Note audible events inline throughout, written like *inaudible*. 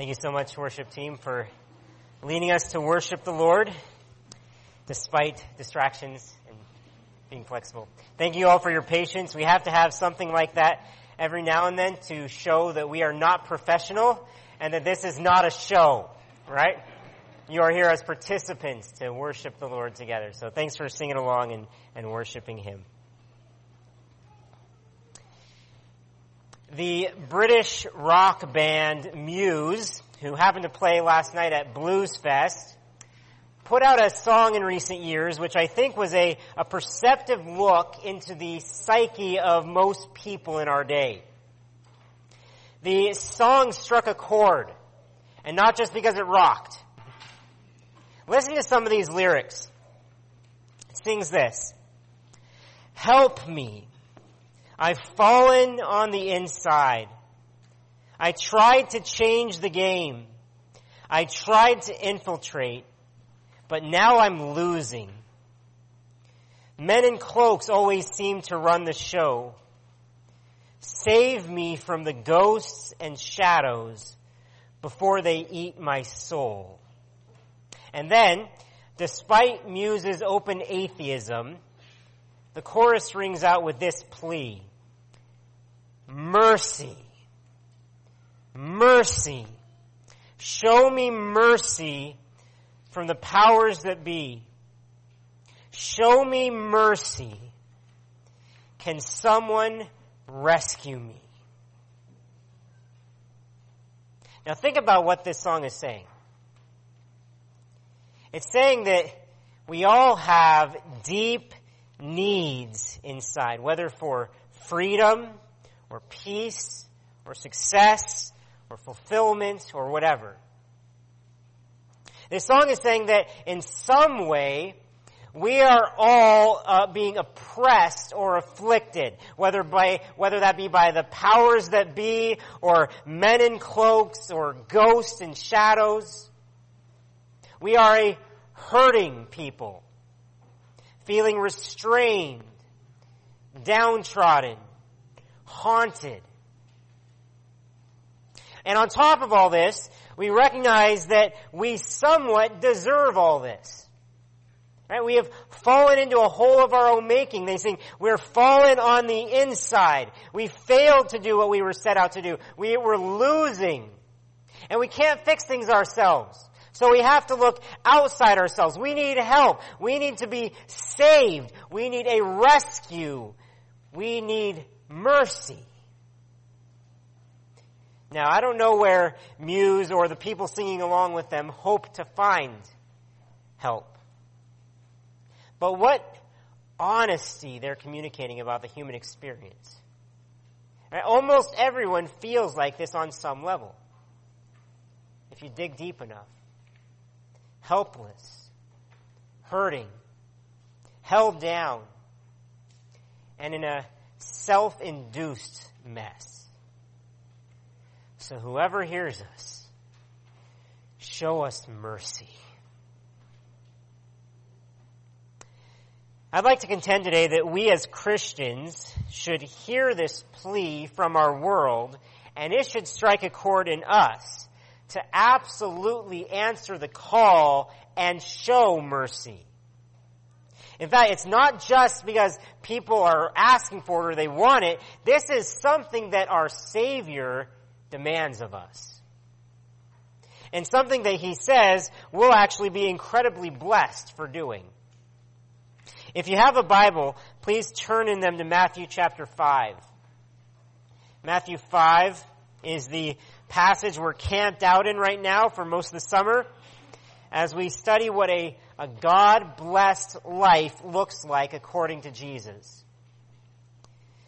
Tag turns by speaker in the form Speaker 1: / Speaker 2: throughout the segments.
Speaker 1: Thank you so much, worship team, for leading us to worship the Lord despite distractions and being flexible. Thank you all for your patience. We have to have something like that every now and then to show that we are not professional and that this is not a show, right? You are here as participants to worship the Lord together. So thanks for singing along and, and worshiping Him. The British rock band Muse, who happened to play last night at Blues Fest, put out a song in recent years which I think was a, a perceptive look into the psyche of most people in our day. The song struck a chord, and not just because it rocked. Listen to some of these lyrics. It sings this. Help me. I've fallen on the inside. I tried to change the game. I tried to infiltrate, but now I'm losing. Men in cloaks always seem to run the show. Save me from the ghosts and shadows before they eat my soul. And then, despite Muse's open atheism, the chorus rings out with this plea. Mercy. Mercy. Show me mercy from the powers that be. Show me mercy. Can someone rescue me? Now think about what this song is saying. It's saying that we all have deep needs inside, whether for freedom or peace or success or fulfillment or whatever. This song is saying that in some way, we are all uh, being oppressed or afflicted, whether by whether that be by the powers that be, or men in cloaks, or ghosts and shadows. We are a hurting people, feeling restrained, downtrodden, haunted. And on top of all this, we recognize that we somewhat deserve all this. Right? We have fallen into a hole of our own making. They say we're fallen on the inside. We failed to do what we were set out to do. We were losing. And we can't fix things ourselves. So we have to look outside ourselves. We need help. We need to be saved. We need a rescue. We need mercy. Now, I don't know where Muse or the people singing along with them hope to find help. But what honesty they're communicating about the human experience. Right? Almost everyone feels like this on some level. If you dig deep enough. Helpless. Hurting. Held down. And in a self-induced mess. So whoever hears us, show us mercy. I'd like to contend today that we as Christians should hear this plea from our world and it should strike a chord in us to absolutely answer the call and show mercy. In fact, it's not just because people are asking for it or they want it. This is something that our Savior demands of us. And something that He says we'll actually be incredibly blessed for doing. If you have a Bible, please turn in them to Matthew chapter 5. Matthew 5 is the passage we're camped out in right now for most of the summer as we study what a a God blessed life looks like according to Jesus.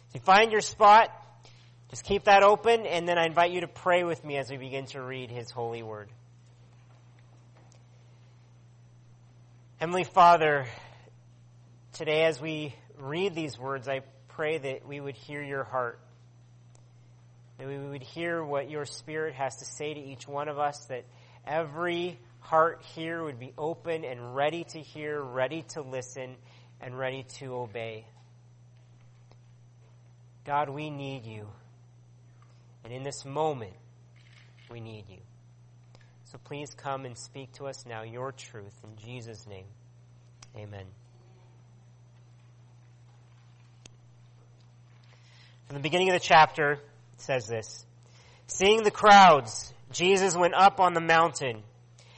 Speaker 1: If you find your spot, just keep that open, and then I invite you to pray with me as we begin to read His holy word. Heavenly Father, today as we read these words, I pray that we would hear your heart. That we would hear what your Spirit has to say to each one of us, that every heart here would be open and ready to hear, ready to listen, and ready to obey. God, we need you. And in this moment, we need you. So please come and speak to us now your truth. In Jesus' name, amen. From the beginning of the chapter, it says this Seeing the crowds, Jesus went up on the mountain,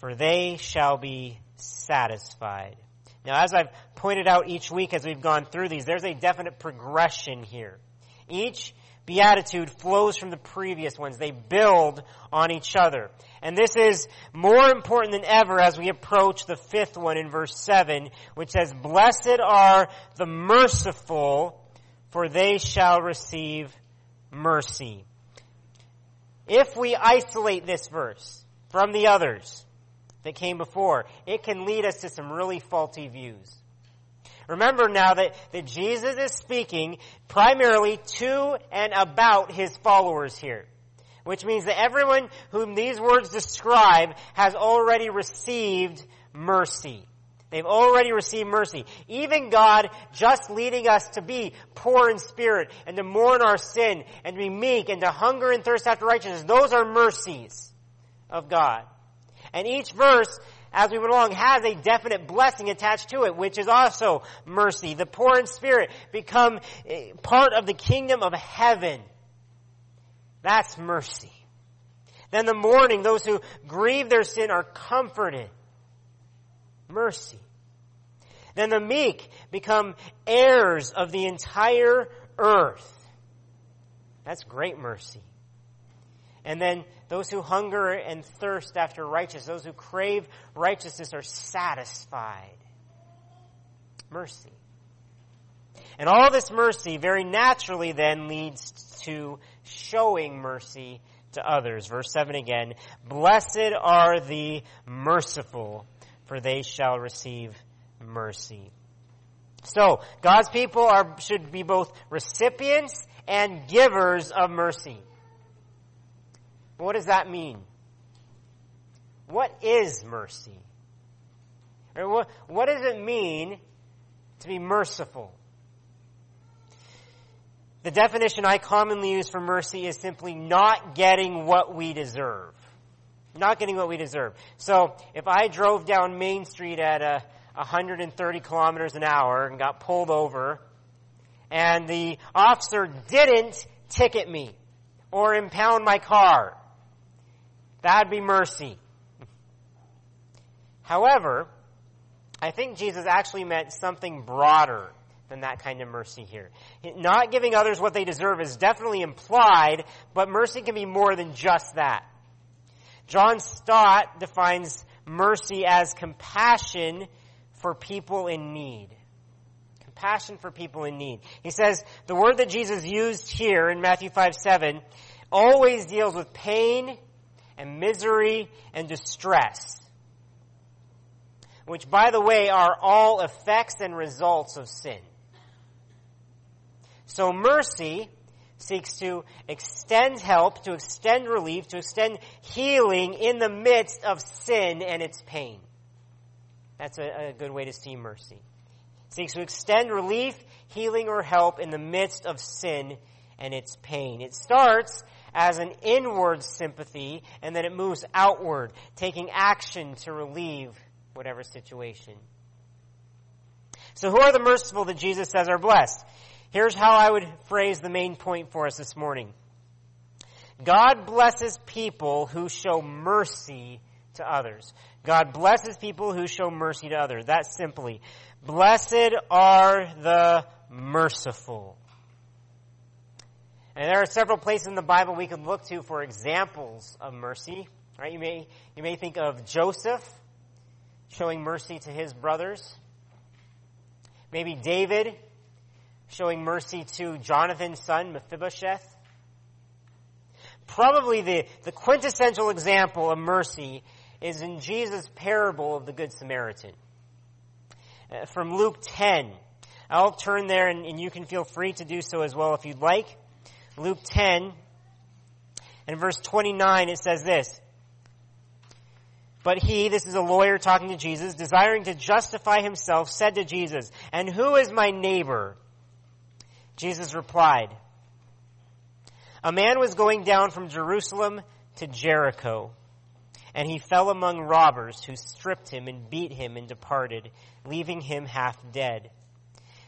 Speaker 1: for they shall be satisfied. Now, as I've pointed out each week as we've gone through these, there's a definite progression here. Each beatitude flows from the previous ones. They build on each other. And this is more important than ever as we approach the fifth one in verse 7, which says, Blessed are the merciful, for they shall receive mercy. If we isolate this verse from the others that came before, it can lead us to some really faulty views. Remember now that, that Jesus is speaking primarily to and about his followers here. Which means that everyone whom these words describe has already received mercy. They've already received mercy. Even God just leading us to be poor in spirit and to mourn our sin and to be meek and to hunger and thirst after righteousness. Those are mercies of God. And each verse, as we went along, has a definite blessing attached to it, which is also mercy. The poor in spirit become eh, part of the kingdom of heaven. That's mercy. Then the mourning, those who grieve their sin are comforted mercy. Then the meek become heirs of the entire earth. That's great mercy. And then those who hunger and thirst after righteousness, those who crave righteousness are satisfied. Mercy. And all this mercy very naturally then leads to showing mercy to others. Verse 7 again. Blessed are the merciful, for they shall receive mercy. So, God's people are, should be both recipients and givers of mercy. What does that mean? What is mercy? Or what, what does it mean to be merciful? The definition I commonly use for mercy is simply not getting what we deserve. Not getting what we deserve. So if I drove down Main Street at a 130 kilometers an hour and got pulled over, and the officer didn't ticket me or impound my car, that'd be mercy. However, I think Jesus actually meant something broader than that kind of mercy here. Not giving others what they deserve is definitely implied, but mercy can be more than just that. John Stott defines mercy as compassion for people in need. Compassion for people in need. He says the word that Jesus used here in Matthew 5 7 always deals with pain and misery and distress. Which, by the way, are all effects and results of sin. So mercy seeks to extend help, to extend relief, to extend healing in the midst of sin and its pain. That's a, a good way to see mercy. seeks to extend relief, healing, or help in the midst of sin and its pain. It starts as an inward sympathy and then it moves outward, taking action to relieve whatever situation. So who are the merciful that Jesus says are blessed? Here's how I would phrase the main point for us this morning. God blesses people who show mercy to others. God blesses people who show mercy to others. That simply. Blessed are the merciful. And there are several places in the Bible we can look to for examples of mercy. Right? You may, you may think of Joseph showing mercy to his brothers. Maybe David showing mercy to Jonathan's son, Mephibosheth. Probably the, the quintessential example of mercy is in Jesus' parable of the Good Samaritan. Uh, from Luke 10. I'll turn there and, and you can feel free to do so as well if you'd like. Luke 10 and verse 29 it says this. But he, this is a lawyer talking to Jesus, desiring to justify himself, said to Jesus, And who is my neighbor? Jesus replied, A man was going down from Jerusalem to Jericho, and he fell among robbers who stripped him and beat him and departed, leaving him half dead.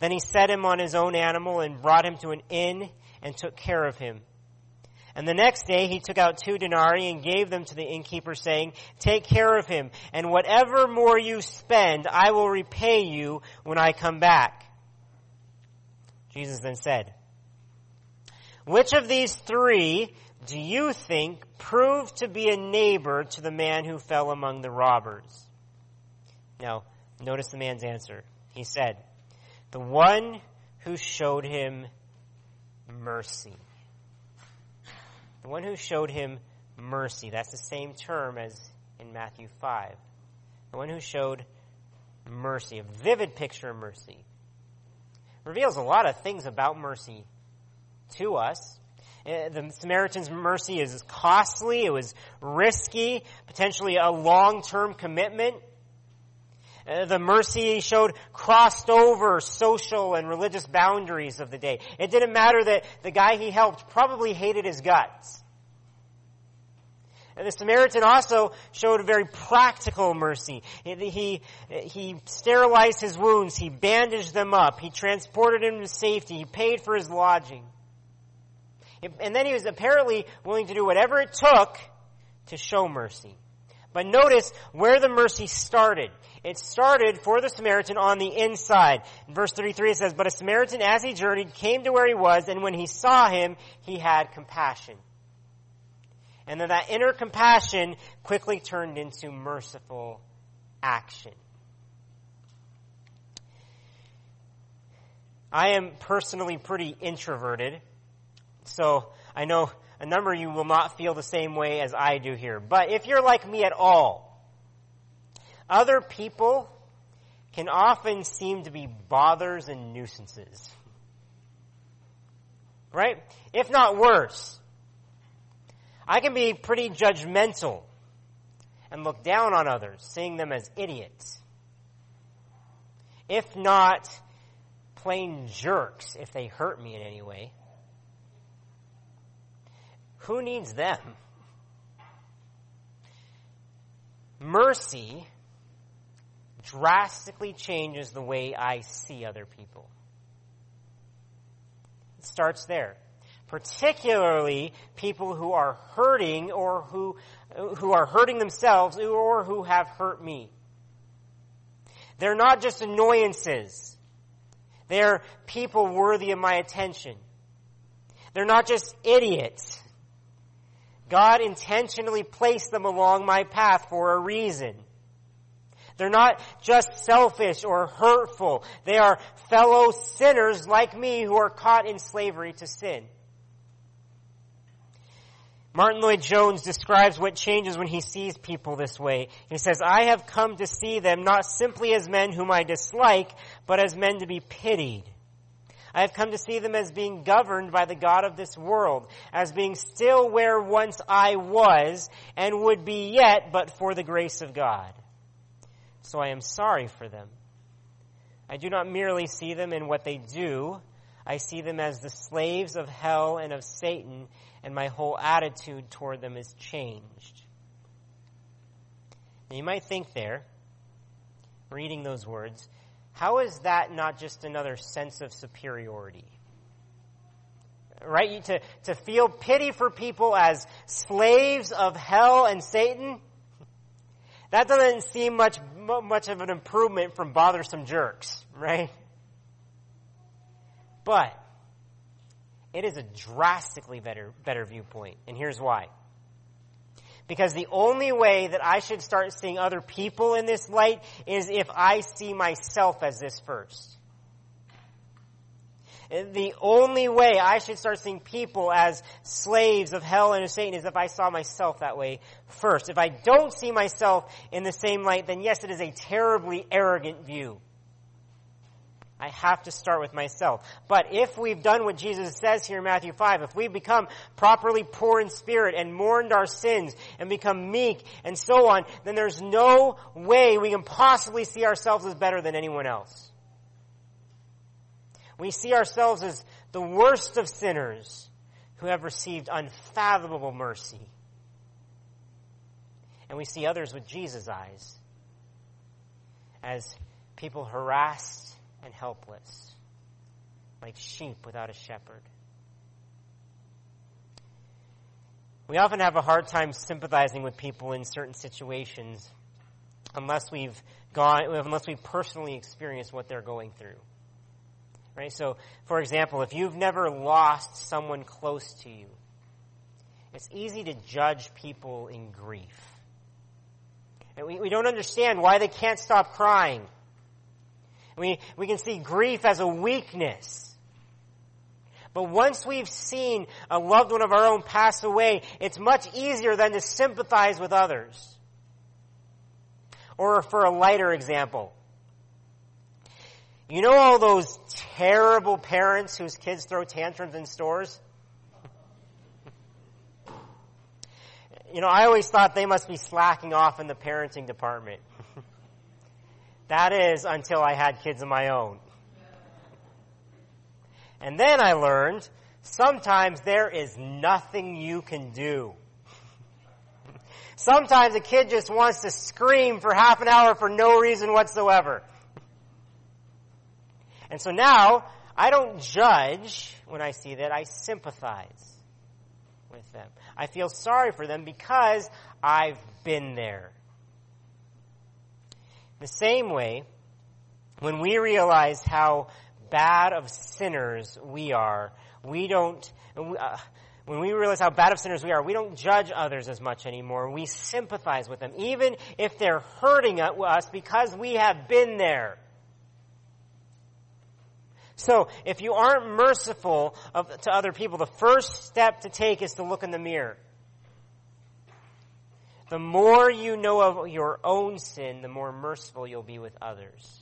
Speaker 1: Then he set him on his own animal and brought him to an inn and took care of him. And the next day he took out two denarii and gave them to the innkeeper saying, take care of him and whatever more you spend, I will repay you when I come back. Jesus then said, which of these three do you think proved to be a neighbor to the man who fell among the robbers? Now, notice the man's answer. He said, the one who showed him mercy. The one who showed him mercy. That's the same term as in Matthew 5. The one who showed mercy. A vivid picture of mercy. Reveals a lot of things about mercy to us. Uh, the Samaritan's mercy is costly, it was risky, potentially a long-term commitment. Uh, the mercy he showed crossed over social and religious boundaries of the day. It didn't matter that the guy he helped probably hated his guts. And the Samaritan also showed a very practical mercy. He, he, sterilized his wounds. He bandaged them up. He transported him to safety. He paid for his lodging. And then he was apparently willing to do whatever it took to show mercy. But notice where the mercy started. It started for the Samaritan on the inside. In verse 33 it says, But a Samaritan as he journeyed came to where he was, and when he saw him, he had compassion. And then that inner compassion quickly turned into merciful action. I am personally pretty introverted, so I know a number of you will not feel the same way as I do here. But if you're like me at all, other people can often seem to be bothers and nuisances. Right? If not worse. I can be pretty judgmental and look down on others, seeing them as idiots. If not plain jerks if they hurt me in any way. Who needs them? Mercy drastically changes the way I see other people. It starts there. Particularly people who are hurting or who, who are hurting themselves or who have hurt me. They're not just annoyances. They're people worthy of my attention. They're not just idiots. God intentionally placed them along my path for a reason. They're not just selfish or hurtful. They are fellow sinners like me who are caught in slavery to sin. Martyn Lloyd-Jones describes what changes when he sees people this way. He says, I have come to see them not simply as men whom I dislike, but as men to be pitied. I have come to see them as being governed by the God of this world, as being still where once I was and would be yet but for the grace of God. So I am sorry for them. I do not merely see them in what they do, I see them as the slaves of hell and of Satan, and my whole attitude toward them is changed. Now you might think there, reading those words, how is that not just another sense of superiority? Right? To, to feel pity for people as slaves of hell and Satan? *laughs* That doesn't seem much much of an improvement from bothersome jerks, right? But it is a drastically better, better viewpoint. And here's why. Because the only way that I should start seeing other people in this light is if I see myself as this first. The only way I should start seeing people as slaves of hell and of Satan is if I saw myself that way first. If I don't see myself in the same light, then yes, it is a terribly arrogant view. I have to start with myself. But if we've done what Jesus says here in Matthew 5, if we've become properly poor in spirit and mourned our sins and become meek and so on, then there's no way we can possibly see ourselves as better than anyone else. We see ourselves as the worst of sinners who have received unfathomable mercy. And we see others with Jesus' eyes as people harassed and helpless, like sheep without a shepherd. We often have a hard time sympathizing with people in certain situations unless we've gone, unless we've personally experienced what they're going through. Right? So, for example, if you've never lost someone close to you, it's easy to judge people in grief. And we, we don't understand why they can't stop crying we, we can see grief as a weakness. But once we've seen a loved one of our own pass away, it's much easier than to sympathize with others. Or for a lighter example, you know all those terrible parents whose kids throw tantrums in stores? *laughs* You know, I always thought they must be slacking off in the parenting department. *laughs* That is until I had kids of my own. And then I learned sometimes there is nothing you can do. *laughs* Sometimes a kid just wants to scream for half an hour for no reason whatsoever. And so now, I don't judge when I see that, I sympathize with them. I feel sorry for them because I've been there. The same way, when we realize how bad of sinners we are, we don't, uh, when we realize how bad of sinners we are, we don't judge others as much anymore. We sympathize with them, even if they're hurting us because we have been there. So, if you aren't merciful of, to other people, the first step to take is to look in the mirror. The more you know of your own sin, the more merciful you'll be with others.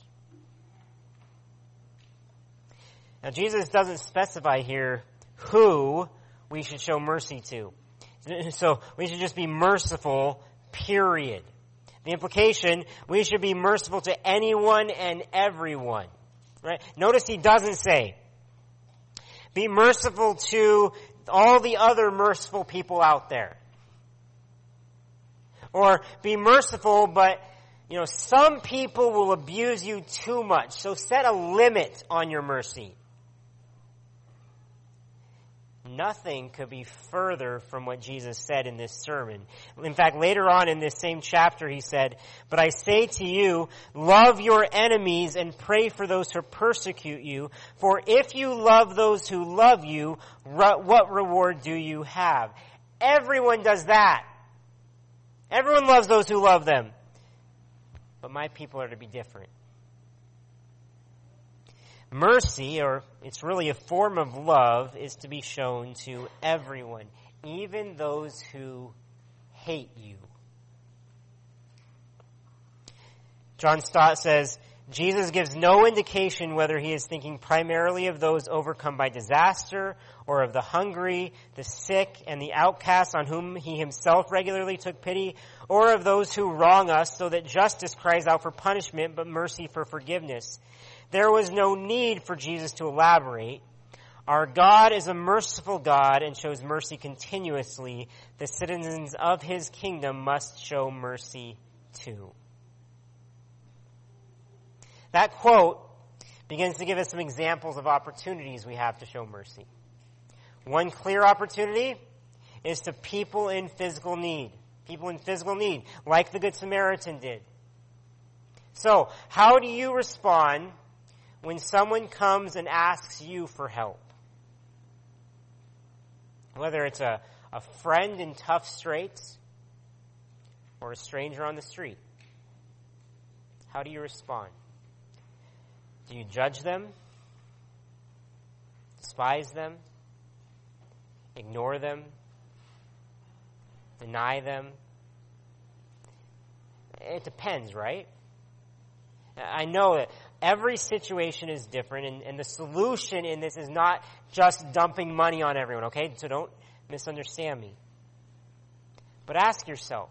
Speaker 1: Now, Jesus doesn't specify here who we should show mercy to. *laughs* So, we should just be merciful, period. The implication, we should be merciful to anyone and everyone. Right? Notice he doesn't say, be merciful to all the other merciful people out there. Or be merciful, but, you know, some people will abuse you too much. So set a limit on your mercy. Nothing could be further from what Jesus said in this sermon. In fact, later on in this same chapter, he said, But I say to you, love your enemies and pray for those who persecute you. For if you love those who love you, what reward do you have? Everyone does that. Everyone loves those who love them. But my people are to be different. Mercy, or it's really a form of love, is to be shown to everyone, even those who hate you. John Stott says, Jesus gives no indication whether he is thinking primarily of those overcome by disaster or of the hungry, the sick, and the outcasts on whom he himself regularly took pity, or of those who wrong us so that justice cries out for punishment but mercy for forgiveness. There was no need for Jesus to elaborate. Our God is a merciful God and shows mercy continuously. The citizens of his kingdom must show mercy too. That quote begins to give us some examples of opportunities we have to show mercy. One clear opportunity is to people in physical need. People in physical need, like the Good Samaritan did. So, how do you respond when someone comes and asks you for help? Whether it's a, a friend in tough straits or a stranger on the street. How do you respond? Do you judge them? Despise them? Ignore them? Deny them? It depends, right? I know that every situation is different, and, and, the solution in this is not just dumping money on everyone, okay? So don't misunderstand me. But ask yourself,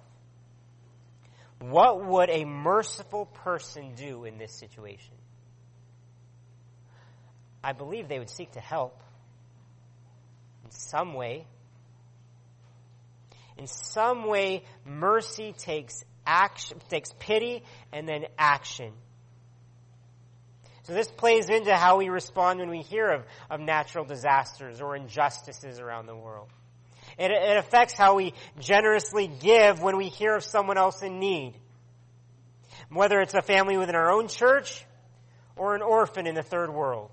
Speaker 1: what would a merciful person do in this situation? I believe they would seek to help in some way. In some way, mercy takes action, takes pity and then action. So this plays into how we respond when we hear of, of natural disasters or injustices around the world. It, it affects how we generously give when we hear of someone else in need. Whether it's a family within our own church or an orphan in the third world.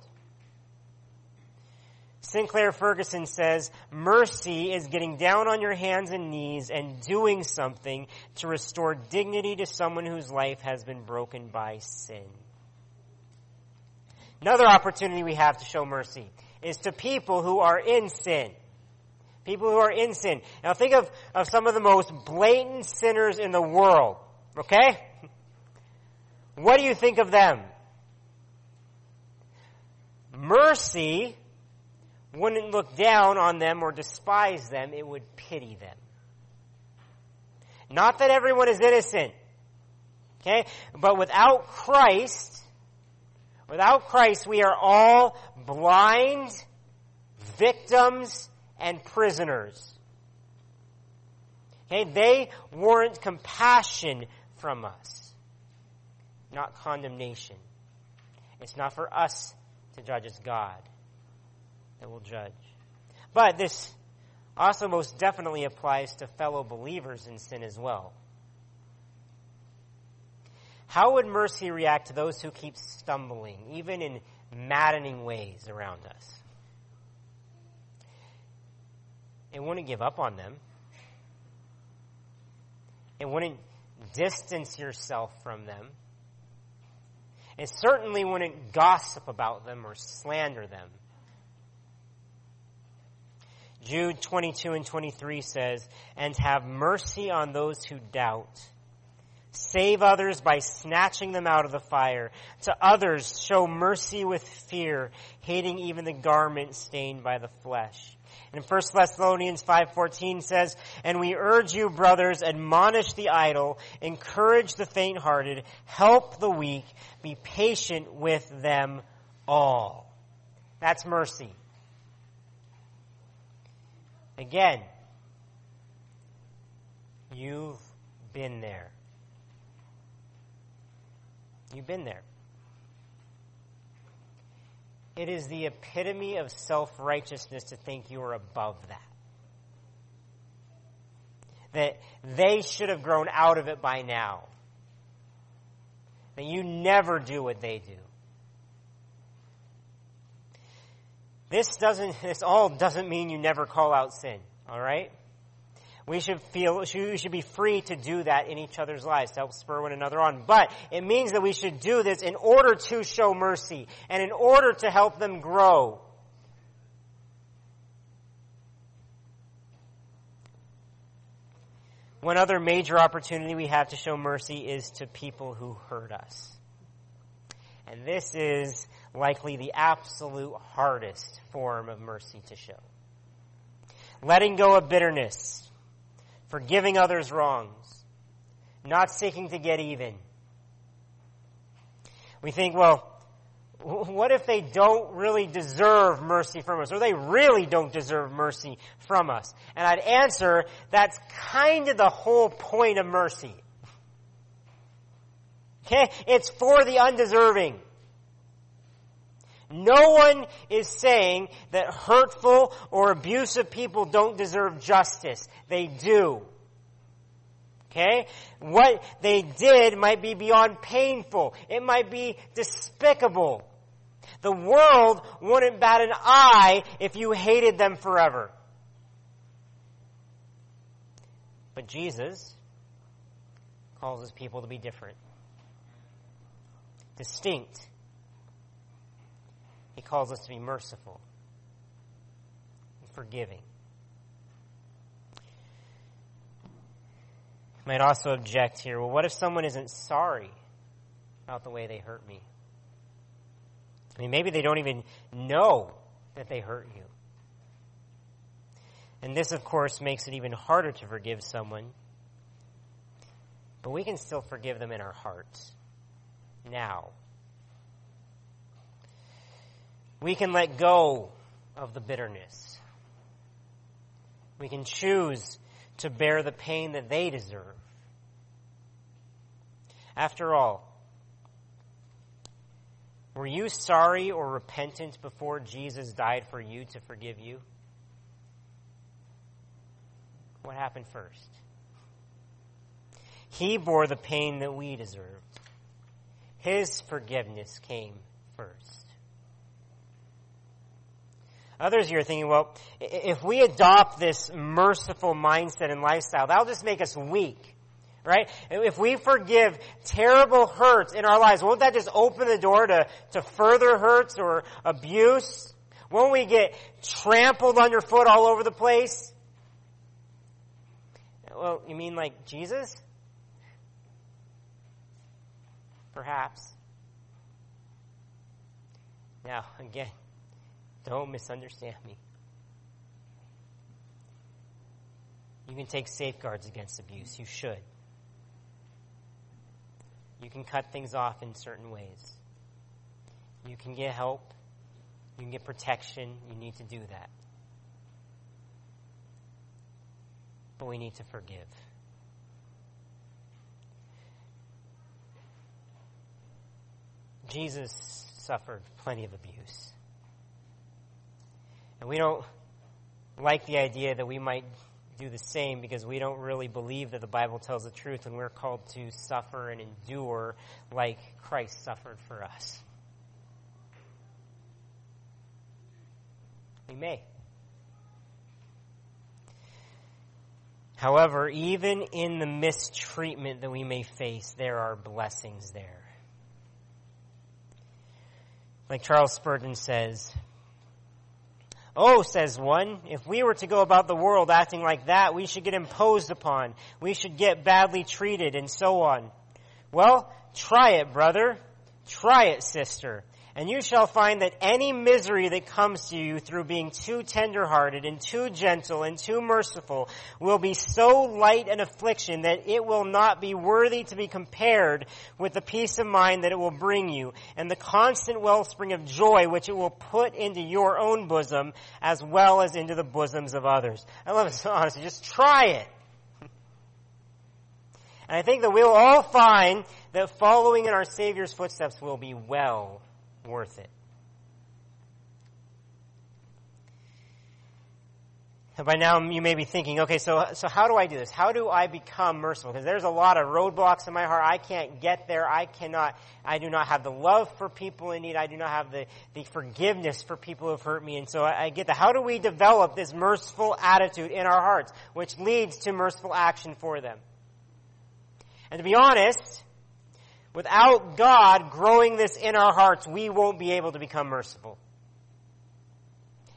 Speaker 1: Sinclair Ferguson says, mercy is getting down on your hands and knees and doing something to restore dignity to someone whose life has been broken by sin. Another opportunity we have to show mercy is to people who are in sin. People who are in sin. Now think of, of some of the most blatant sinners in the world. Okay? What do you think of them? Mercy wouldn't look down on them or despise them, it would pity them. Not that everyone is innocent. Okay? But without Christ, without Christ, we are all blind, victims, and prisoners. Okay? They warrant compassion from us, not condemnation. It's not for us to judge as God that will judge. But this also most definitely applies to fellow believers in sin as well. How would mercy react to those who keep stumbling, even in maddening ways around us? It wouldn't give up on them. It wouldn't distance yourself from them. It certainly wouldn't gossip about them or slander them. Jude 22 and 23 says, And have mercy on those who doubt. Save others by snatching them out of the fire. To others show mercy with fear, hating even the garment stained by the flesh. And 1 Thessalonians 5.14 says, And we urge you, brothers, admonish the idle, encourage the faint-hearted, help the weak, be patient with them all. That's mercy. Again, you've been there. You've been there. It is the epitome of self righteousness to think you are above that. That they should have grown out of it by now. That you never do what they do. This doesn't, this all doesn't mean you never call out sin, alright? We should feel, we should be free to do that in each other's lives to help spur one another on. But it means that we should do this in order to show mercy and in order to help them grow. One other major opportunity we have to show mercy is to people who hurt us. And this is likely the absolute hardest form of mercy to show. Letting go of bitterness, forgiving others' wrongs, not seeking to get even. We think, well, what if they don't really deserve mercy from us, or they really don't deserve mercy from us? And I'd answer, that's kind of the whole point of mercy. Okay? It's for the undeserving. No one is saying that hurtful or abusive people don't deserve justice. They do. Okay? What they did might be beyond painful. It might be despicable. The world wouldn't bat an eye if you hated them forever. But Jesus calls his people to be different, distinct. He calls us to be merciful and forgiving. You might also object here well, what if someone isn't sorry about the way they hurt me? I mean, maybe they don't even know that they hurt you. And this, of course, makes it even harder to forgive someone. But we can still forgive them in our hearts. Now. We can let go of the bitterness. We can choose to bear the pain that they deserve. After all, were you sorry or repentant before Jesus died for you to forgive you? What happened first? He bore the pain that we deserved. His forgiveness came first. Others are thinking, well, if we adopt this merciful mindset and lifestyle, that'll just make us weak right? If we forgive terrible hurts in our lives, won't that just open the door to, to further hurts or abuse? Won't we get trampled underfoot all over the place? Well, you mean like Jesus? Perhaps. Now, again, don't misunderstand me. You can take safeguards against abuse. You should. You can cut things off in certain ways. You can get help. You can get protection. You need to do that. But we need to forgive. Jesus suffered plenty of abuse. And we don't like the idea that we might do the same because we don't really believe that the Bible tells the truth and we're called to suffer and endure like Christ suffered for us. We may. However, even in the mistreatment that we may face, there are blessings there. Like Charles Spurgeon says, Oh, says one, if we were to go about the world acting like that, we should get imposed upon. We should get badly treated and so on. Well, try it, brother. Try it, sister and you shall find that any misery that comes to you through being too tenderhearted and too gentle and too merciful will be so light an affliction that it will not be worthy to be compared with the peace of mind that it will bring you and the constant wellspring of joy which it will put into your own bosom as well as into the bosoms of others. I love it so honestly. Just try it. And I think that we'll all find that following in our Savior's footsteps will be well worth it. And by now you may be thinking, okay, so, so how do I do this? How do I become merciful? Because there's a lot of roadblocks in my heart. I can't get there. I cannot, I do not have the love for people in need. I do not have the, the forgiveness for people who have hurt me. And so I, I get that. How do we develop this merciful attitude in our hearts, which leads to merciful action for them? And to be honest, Without God growing this in our hearts, we won't be able to become merciful.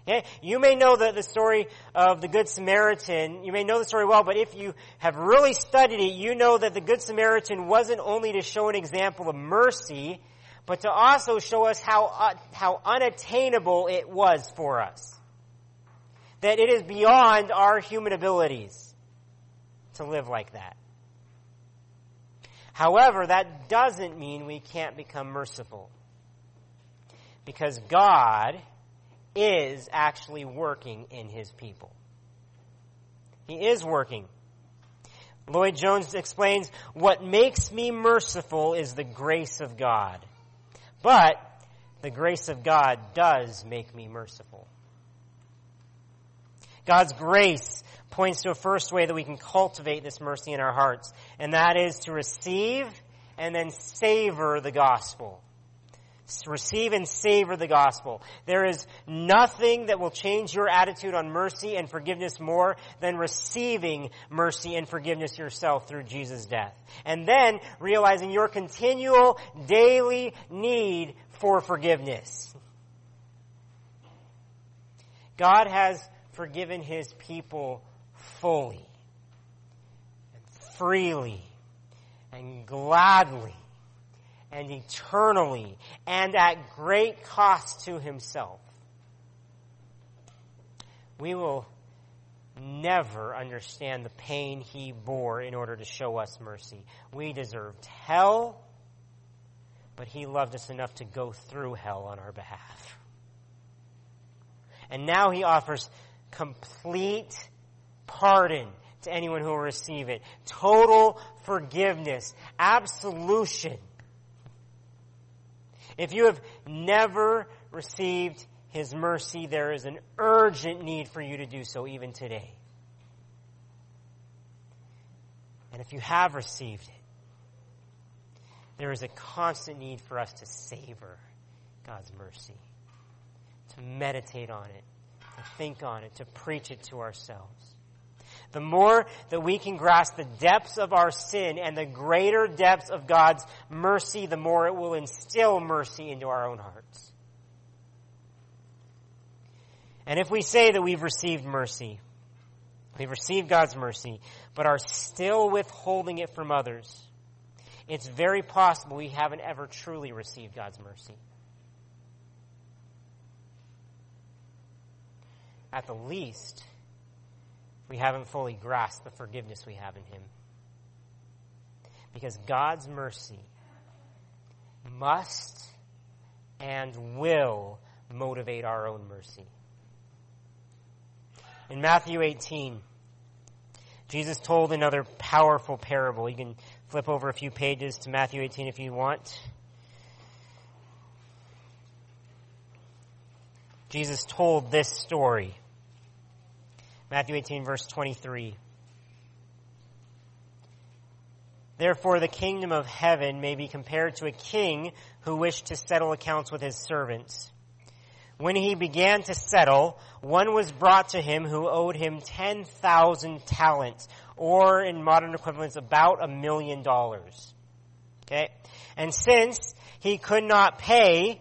Speaker 1: Okay? You may know the, the story of the Good Samaritan. You may know the story well, but if you have really studied it, you know that the Good Samaritan wasn't only to show an example of mercy, but to also show us how, uh, how unattainable it was for us. That it is beyond our human abilities to live like that. However, that doesn't mean we can't become merciful. Because God is actually working in His people. He is working. Lloyd Jones explains, what makes me merciful is the grace of God. But the grace of God does make me merciful. God's grace points to a first way that we can cultivate this mercy in our hearts, and that is to receive and then savor the gospel. Receive and savor the gospel. There is nothing that will change your attitude on mercy and forgiveness more than receiving mercy and forgiveness yourself through Jesus' death. And then realizing your continual daily need for forgiveness. God has forgiven his people fully and freely and gladly and eternally and at great cost to himself. We will never understand the pain he bore in order to show us mercy. We deserved hell, but he loved us enough to go through hell on our behalf. And now he offers complete pardon to anyone who will receive it. Total forgiveness. Absolution. If you have never received His mercy, there is an urgent need for you to do so even today. And if you have received it, there is a constant need for us to savor God's mercy, to meditate on it, to think on it, to preach it to ourselves. The more that we can grasp the depths of our sin and the greater depths of God's mercy, the more it will instill mercy into our own hearts. And if we say that we've received mercy, we've received God's mercy, but are still withholding it from others, it's very possible we haven't ever truly received God's mercy. At the least, we haven't fully grasped the forgiveness we have in Him. Because God's mercy must and will motivate our own mercy. In Matthew 18, Jesus told another powerful parable. You can flip over a few pages to Matthew 18 if you want. Jesus told this story. Matthew 18 verse 23. Therefore the kingdom of heaven may be compared to a king who wished to settle accounts with his servants. When he began to settle, one was brought to him who owed him 10,000 talents, or in modern equivalents, about a million dollars. Okay? And since he could not pay,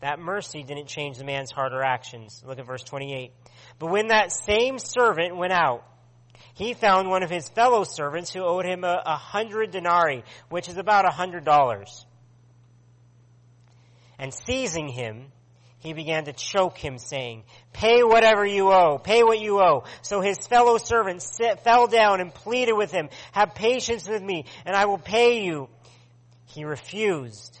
Speaker 1: that mercy didn't change the man's heart or actions. Look at verse 28. But when that same servant went out, he found one of his fellow servants who owed him a, a hundred denarii, which is about a hundred dollars. And seizing him, he began to choke him, saying, Pay whatever you owe, pay what you owe. So his fellow servant sit, fell down and pleaded with him, Have patience with me, and I will pay you. He refused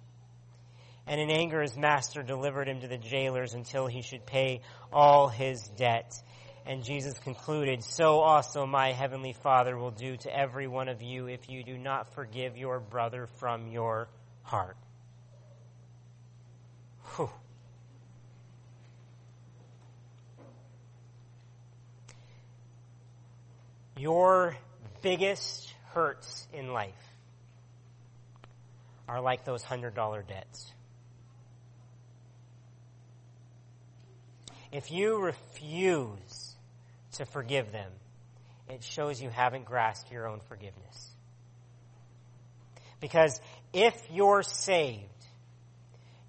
Speaker 1: And in anger his master delivered him to the jailers until he should pay all his debt. And Jesus concluded, So also my heavenly Father will do to every one of you if you do not forgive your brother from your heart. Whew. Your biggest hurts in life are like those hundred dollar debts. If you refuse to forgive them, it shows you haven't grasped your own forgiveness. Because if you're saved,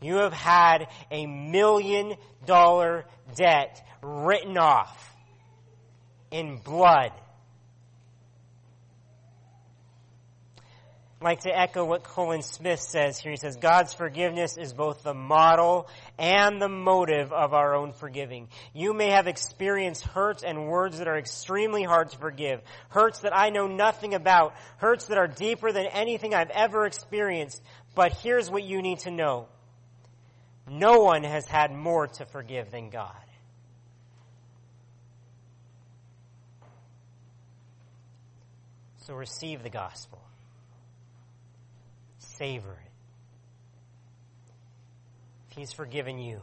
Speaker 1: You have had a million dollar debt written off in blood. Like to echo what Colin Smith says here. He says, God's forgiveness is both the model and the motive of our own forgiving. You may have experienced hurts and words that are extremely hard to forgive. Hurts that I know nothing about. Hurts that are deeper than anything I've ever experienced. But here's what you need to know. No one has had more to forgive than God. So receive the gospel. Savor it. If He's forgiven you,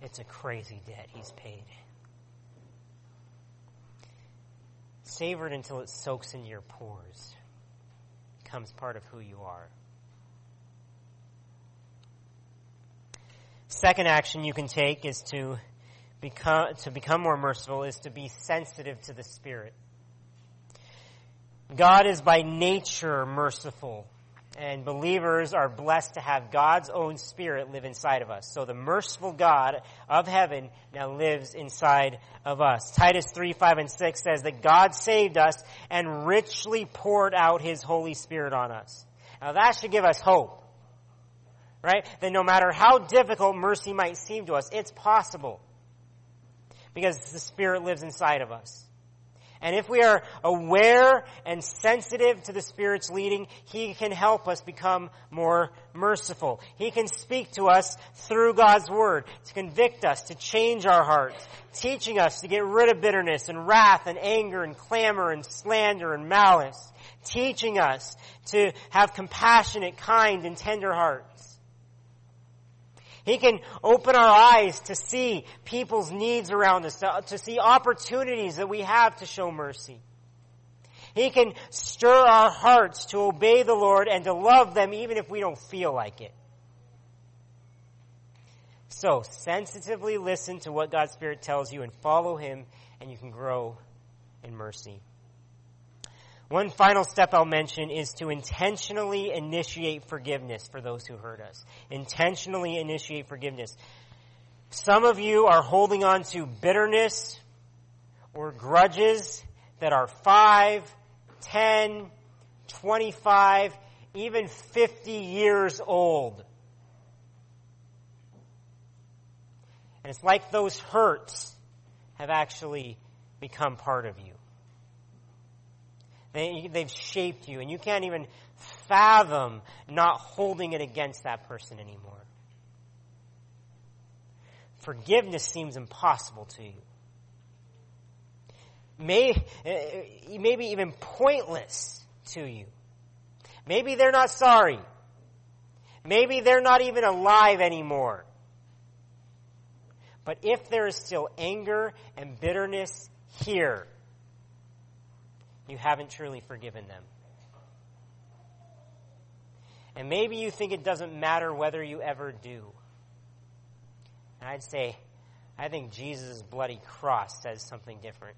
Speaker 1: it's a crazy debt He's paid. Savor it until it soaks into your pores, becomes part of who you are. Second action you can take is to become, to become more merciful is to be sensitive to the Spirit. God is by nature merciful, and believers are blessed to have God's own Spirit live inside of us. So the merciful God of heaven now lives inside of us. Titus 3, 5, and 6 says that God saved us and richly poured out His Holy Spirit on us. Now that should give us hope right? That no matter how difficult mercy might seem to us, it's possible. Because the Spirit lives inside of us. And if we are aware and sensitive to the Spirit's leading, He can help us become more merciful. He can speak to us through God's Word to convict us, to change our hearts, teaching us to get rid of bitterness and wrath and anger and clamor and slander and malice, teaching us to have compassionate, kind, and tender hearts. He can open our eyes to see people's needs around us, to, to, see opportunities that we have to show mercy. He can stir our hearts to obey the Lord and to love them even if we don't feel like it. So, sensitively listen to what God's Spirit tells you and follow Him, and you can grow in mercy. One final step I'll mention is to intentionally initiate forgiveness for those who hurt us. Intentionally initiate forgiveness. Some of you are holding on to bitterness or grudges that are 5, 10, 25, even 50 years old. And it's like those hurts have actually become part of you. They, they've shaped you, and you can't even fathom not holding it against that person anymore. Forgiveness seems impossible to you. May, uh, maybe even pointless to you. Maybe they're not sorry. Maybe they're not even alive anymore. But if there is still anger and bitterness here, you haven't truly forgiven them. And maybe you think it doesn't matter whether you ever do. And I'd say, I think Jesus' bloody cross says something different.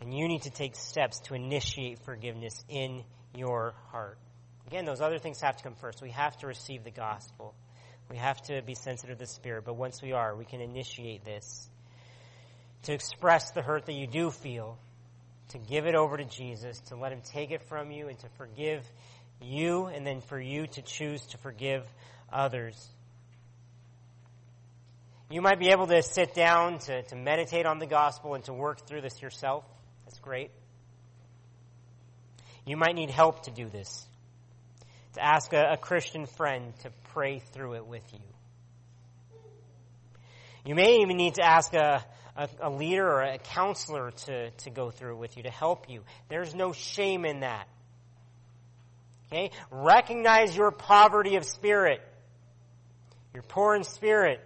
Speaker 1: And you need to take steps to initiate forgiveness in your heart. Again, those other things have to come first. We have to receive the gospel. We have to be sensitive to the Spirit. But once we are, we can initiate this to express the hurt that you do feel, to give it over to Jesus, to let Him take it from you, and to forgive you, and then for you to choose to forgive others. You might be able to sit down to, to meditate on the gospel and to work through this yourself. That's great. You might need help to do this. To ask a, a Christian friend to pray through it with you. You may even need to ask a, a, a leader or a counselor to, to go through with you, to help you. There's no shame in that. Okay? Recognize your poverty of spirit. You're poor in spirit.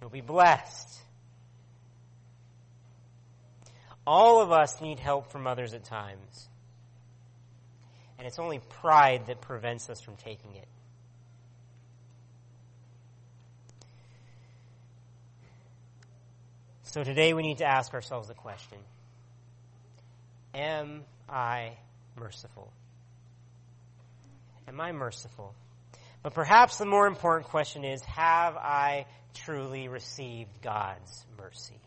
Speaker 1: You'll be blessed. All of us need help from others at times. And it's only pride that prevents us from taking it. So today we need to ask ourselves the question Am I merciful? Am I merciful? But perhaps the more important question is, have I truly received God's mercy?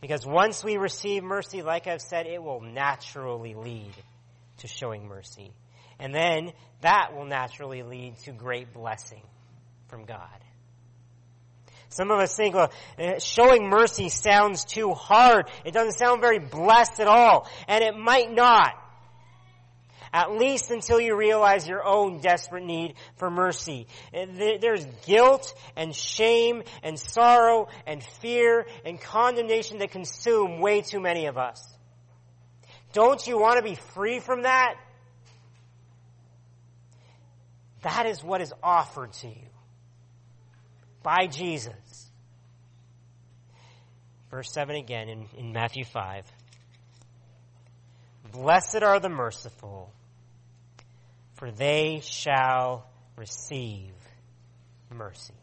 Speaker 1: Because once we receive mercy, like I've said, it will naturally lead to showing mercy. And then that will naturally lead to great blessing from God. Some of us think, well, eh, showing mercy sounds too hard. It doesn't sound very blessed at all. And it might not. At least until you realize your own desperate need for mercy. Eh, there's guilt and shame and sorrow and fear and condemnation that consume way too many of us. Don't you want to be free from that? That is what is offered to you by Jesus. Verse 7 again in, in Matthew 5. Blessed are the merciful, for they shall receive mercy.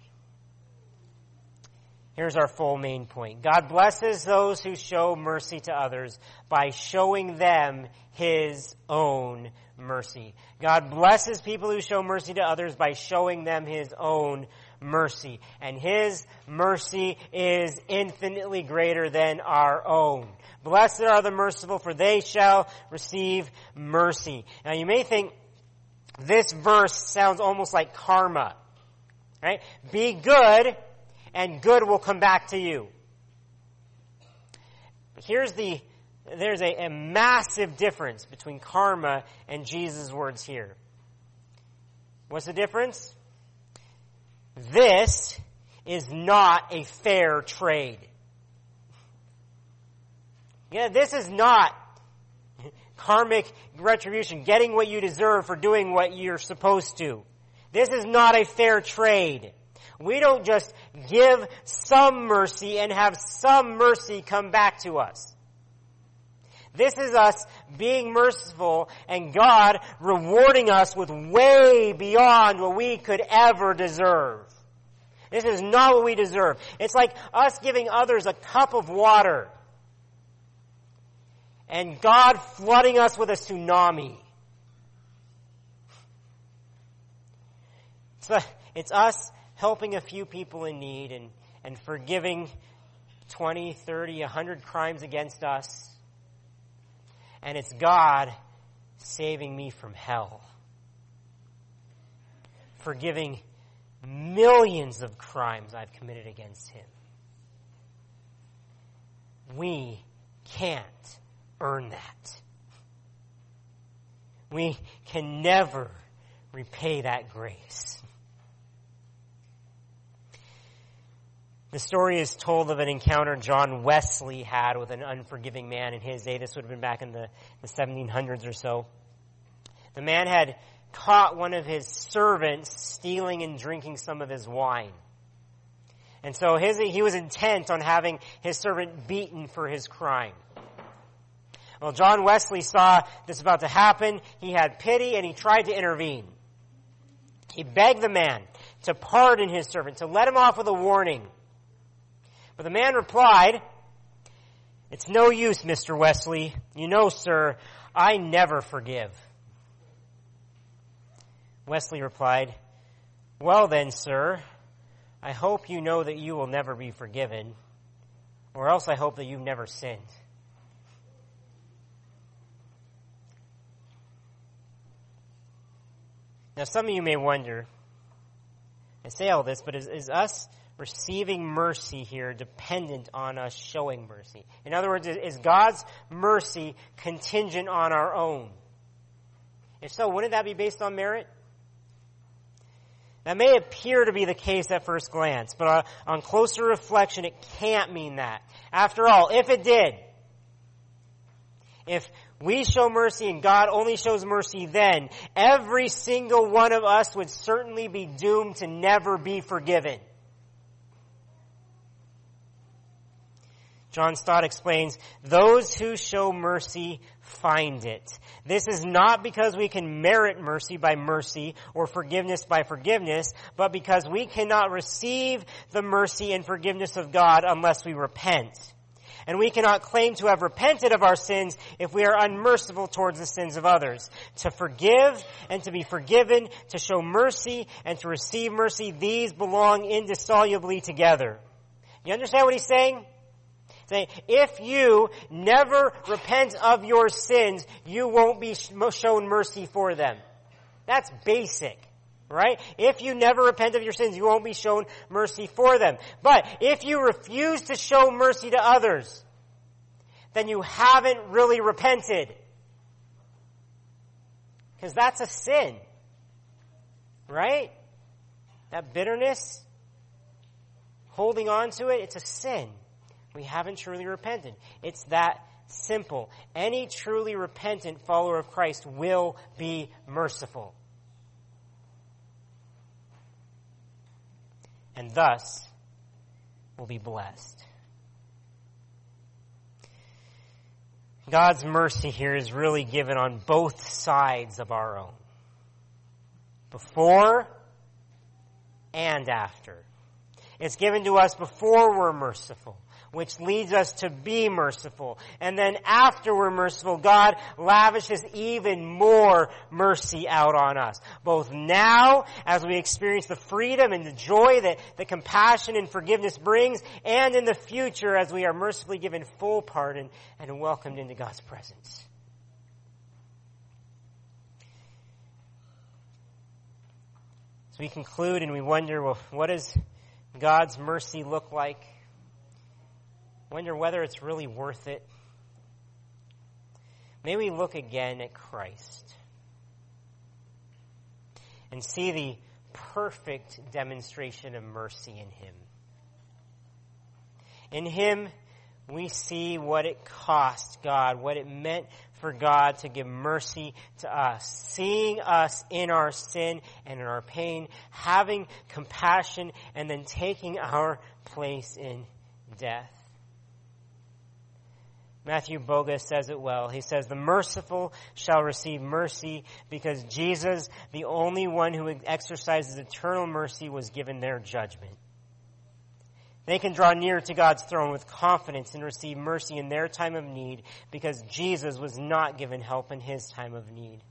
Speaker 1: Here's our full main point. God blesses those who show mercy to others by showing them His own mercy. God blesses people who show mercy to others by showing them His own mercy. And His mercy is infinitely greater than our own. Blessed are the merciful, for they shall receive mercy. Now you may think this verse sounds almost like karma. Right? Be good and good will come back to you. Here's the, there's a, a massive difference between karma and Jesus' words here. What's the difference? This is not a fair trade. Yeah, this is not karmic retribution, getting what you deserve for doing what you're supposed to. This is not a fair trade. We don't just give some mercy and have some mercy come back to us. This is us being merciful and God rewarding us with way beyond what we could ever deserve. This is not what we deserve. It's like us giving others a cup of water and God flooding us with a tsunami. It's, us helping a few people in need and, and forgiving 20, 30, 100 crimes against us. And it's God saving me from hell. Forgiving millions of crimes I've committed against Him. We can't earn that. We can never repay that grace. The story is told of an encounter John Wesley had with an unforgiving man in his day. This would have been back in the, the 1700s or so. The man had caught one of his servants stealing and drinking some of his wine. And so his, he was intent on having his servant beaten for his crime. Well, John Wesley saw this about to happen. He had pity and he tried to intervene. He begged the man to pardon his servant, to let him off with a warning. But the man replied, It's no use, Mr. Wesley. You know, sir, I never forgive. Wesley replied, Well then, sir, I hope you know that you will never be forgiven, or else I hope that you've never sinned. Now, some of you may wonder, I say all this, but is, is us receiving mercy here dependent on us showing mercy? In other words, is God's mercy contingent on our own? If so, wouldn't that be based on merit? That may appear to be the case at first glance, but uh, on closer reflection, it can't mean that. After all, if it did, if we show mercy and God only shows mercy then, every single one of us would certainly be doomed to never be forgiven. John Stott explains, those who show mercy find it. This is not because we can merit mercy by mercy or forgiveness by forgiveness, but because we cannot receive the mercy and forgiveness of God unless we repent. And we cannot claim to have repented of our sins if we are unmerciful towards the sins of others. To forgive and to be forgiven, to show mercy and to receive mercy, these belong indissolubly together. You understand what he's saying? Saying, if you never repent of your sins, you won't be shown mercy for them. That's basic. Right? If you never repent of your sins, you won't be shown mercy for them. But if you refuse to show mercy to others, then you haven't really repented. Because that's a sin. Right? That bitterness, holding on to it, it's a sin. We haven't truly repented. It's that simple. Any truly repentant follower of Christ will be merciful. And thus will be blessed. God's mercy here is really given on both sides of our own. Before and after. It's given to us before we're merciful which leads us to be merciful. And then after we're merciful, God lavishes even more mercy out on us. Both now, as we experience the freedom and the joy that the compassion and forgiveness brings, and in the future as we are mercifully given full pardon and welcomed into God's presence. So we conclude and we wonder, well, what does God's mercy look like? Wonder whether it's really worth it. May we look again at Christ and see the perfect demonstration of mercy in Him. In Him, we see what it cost God, what it meant for God to give mercy to us, seeing us in our sin and in our pain, having compassion, and then taking our place in death. Matthew Bogus says it well. He says, the merciful shall receive mercy because Jesus, the only one who exercises eternal mercy, was given their judgment. They can draw near to God's throne with confidence and receive mercy in their time of need because Jesus was not given help in his time of need.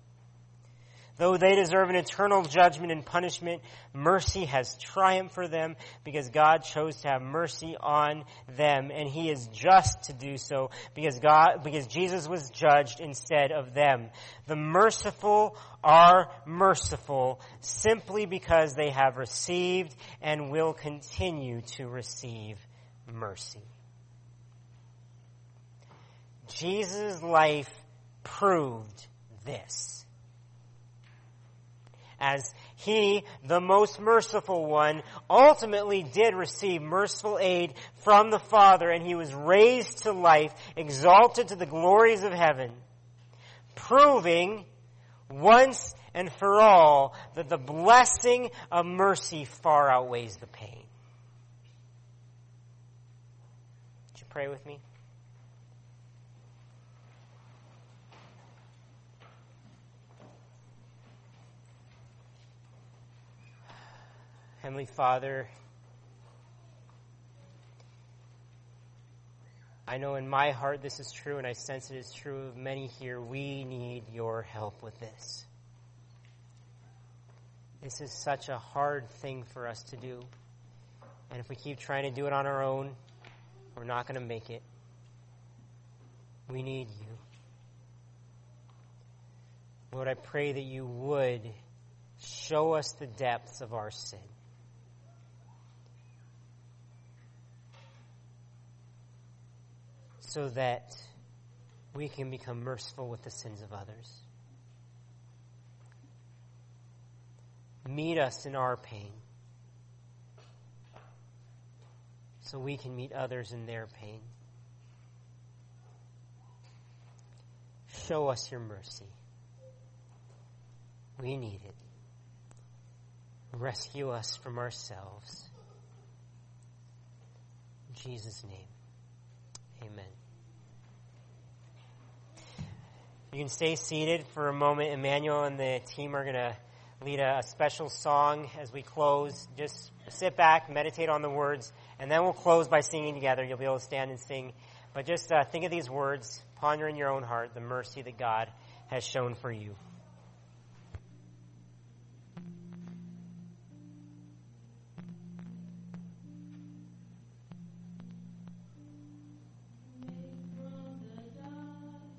Speaker 1: Though they deserve an eternal judgment and punishment, mercy has triumphed for them because God chose to have mercy on them and He is just to do so because God, because Jesus was judged instead of them. The merciful are merciful simply because they have received and will continue to receive mercy. Jesus' life proved this as he, the most merciful one, ultimately did receive merciful aid from the Father and he was raised to life, exalted to the glories of heaven, proving once and for all that the blessing of mercy far outweighs the pain. Would you pray with me? Heavenly Father, I know in my heart this is true, and I sense it is true of many here. We need your help with this. This is such a hard thing for us to do. And if we keep trying to do it on our own, we're not going to make it. We need you. Lord, I pray that you would show us the depths of our sin. So that we can become merciful with the sins of others. Meet us in our pain so we can meet others in their pain. Show us your mercy. We need it. Rescue us from ourselves. In Jesus' name, amen. You can stay seated for a moment. Emmanuel and the team are going to lead a, a, special song as we close. Just sit back, meditate on the words, and then we'll close by singing together. You'll be able to stand and sing But just uh, think of these words, ponder in your own heart the mercy that God has shown for you.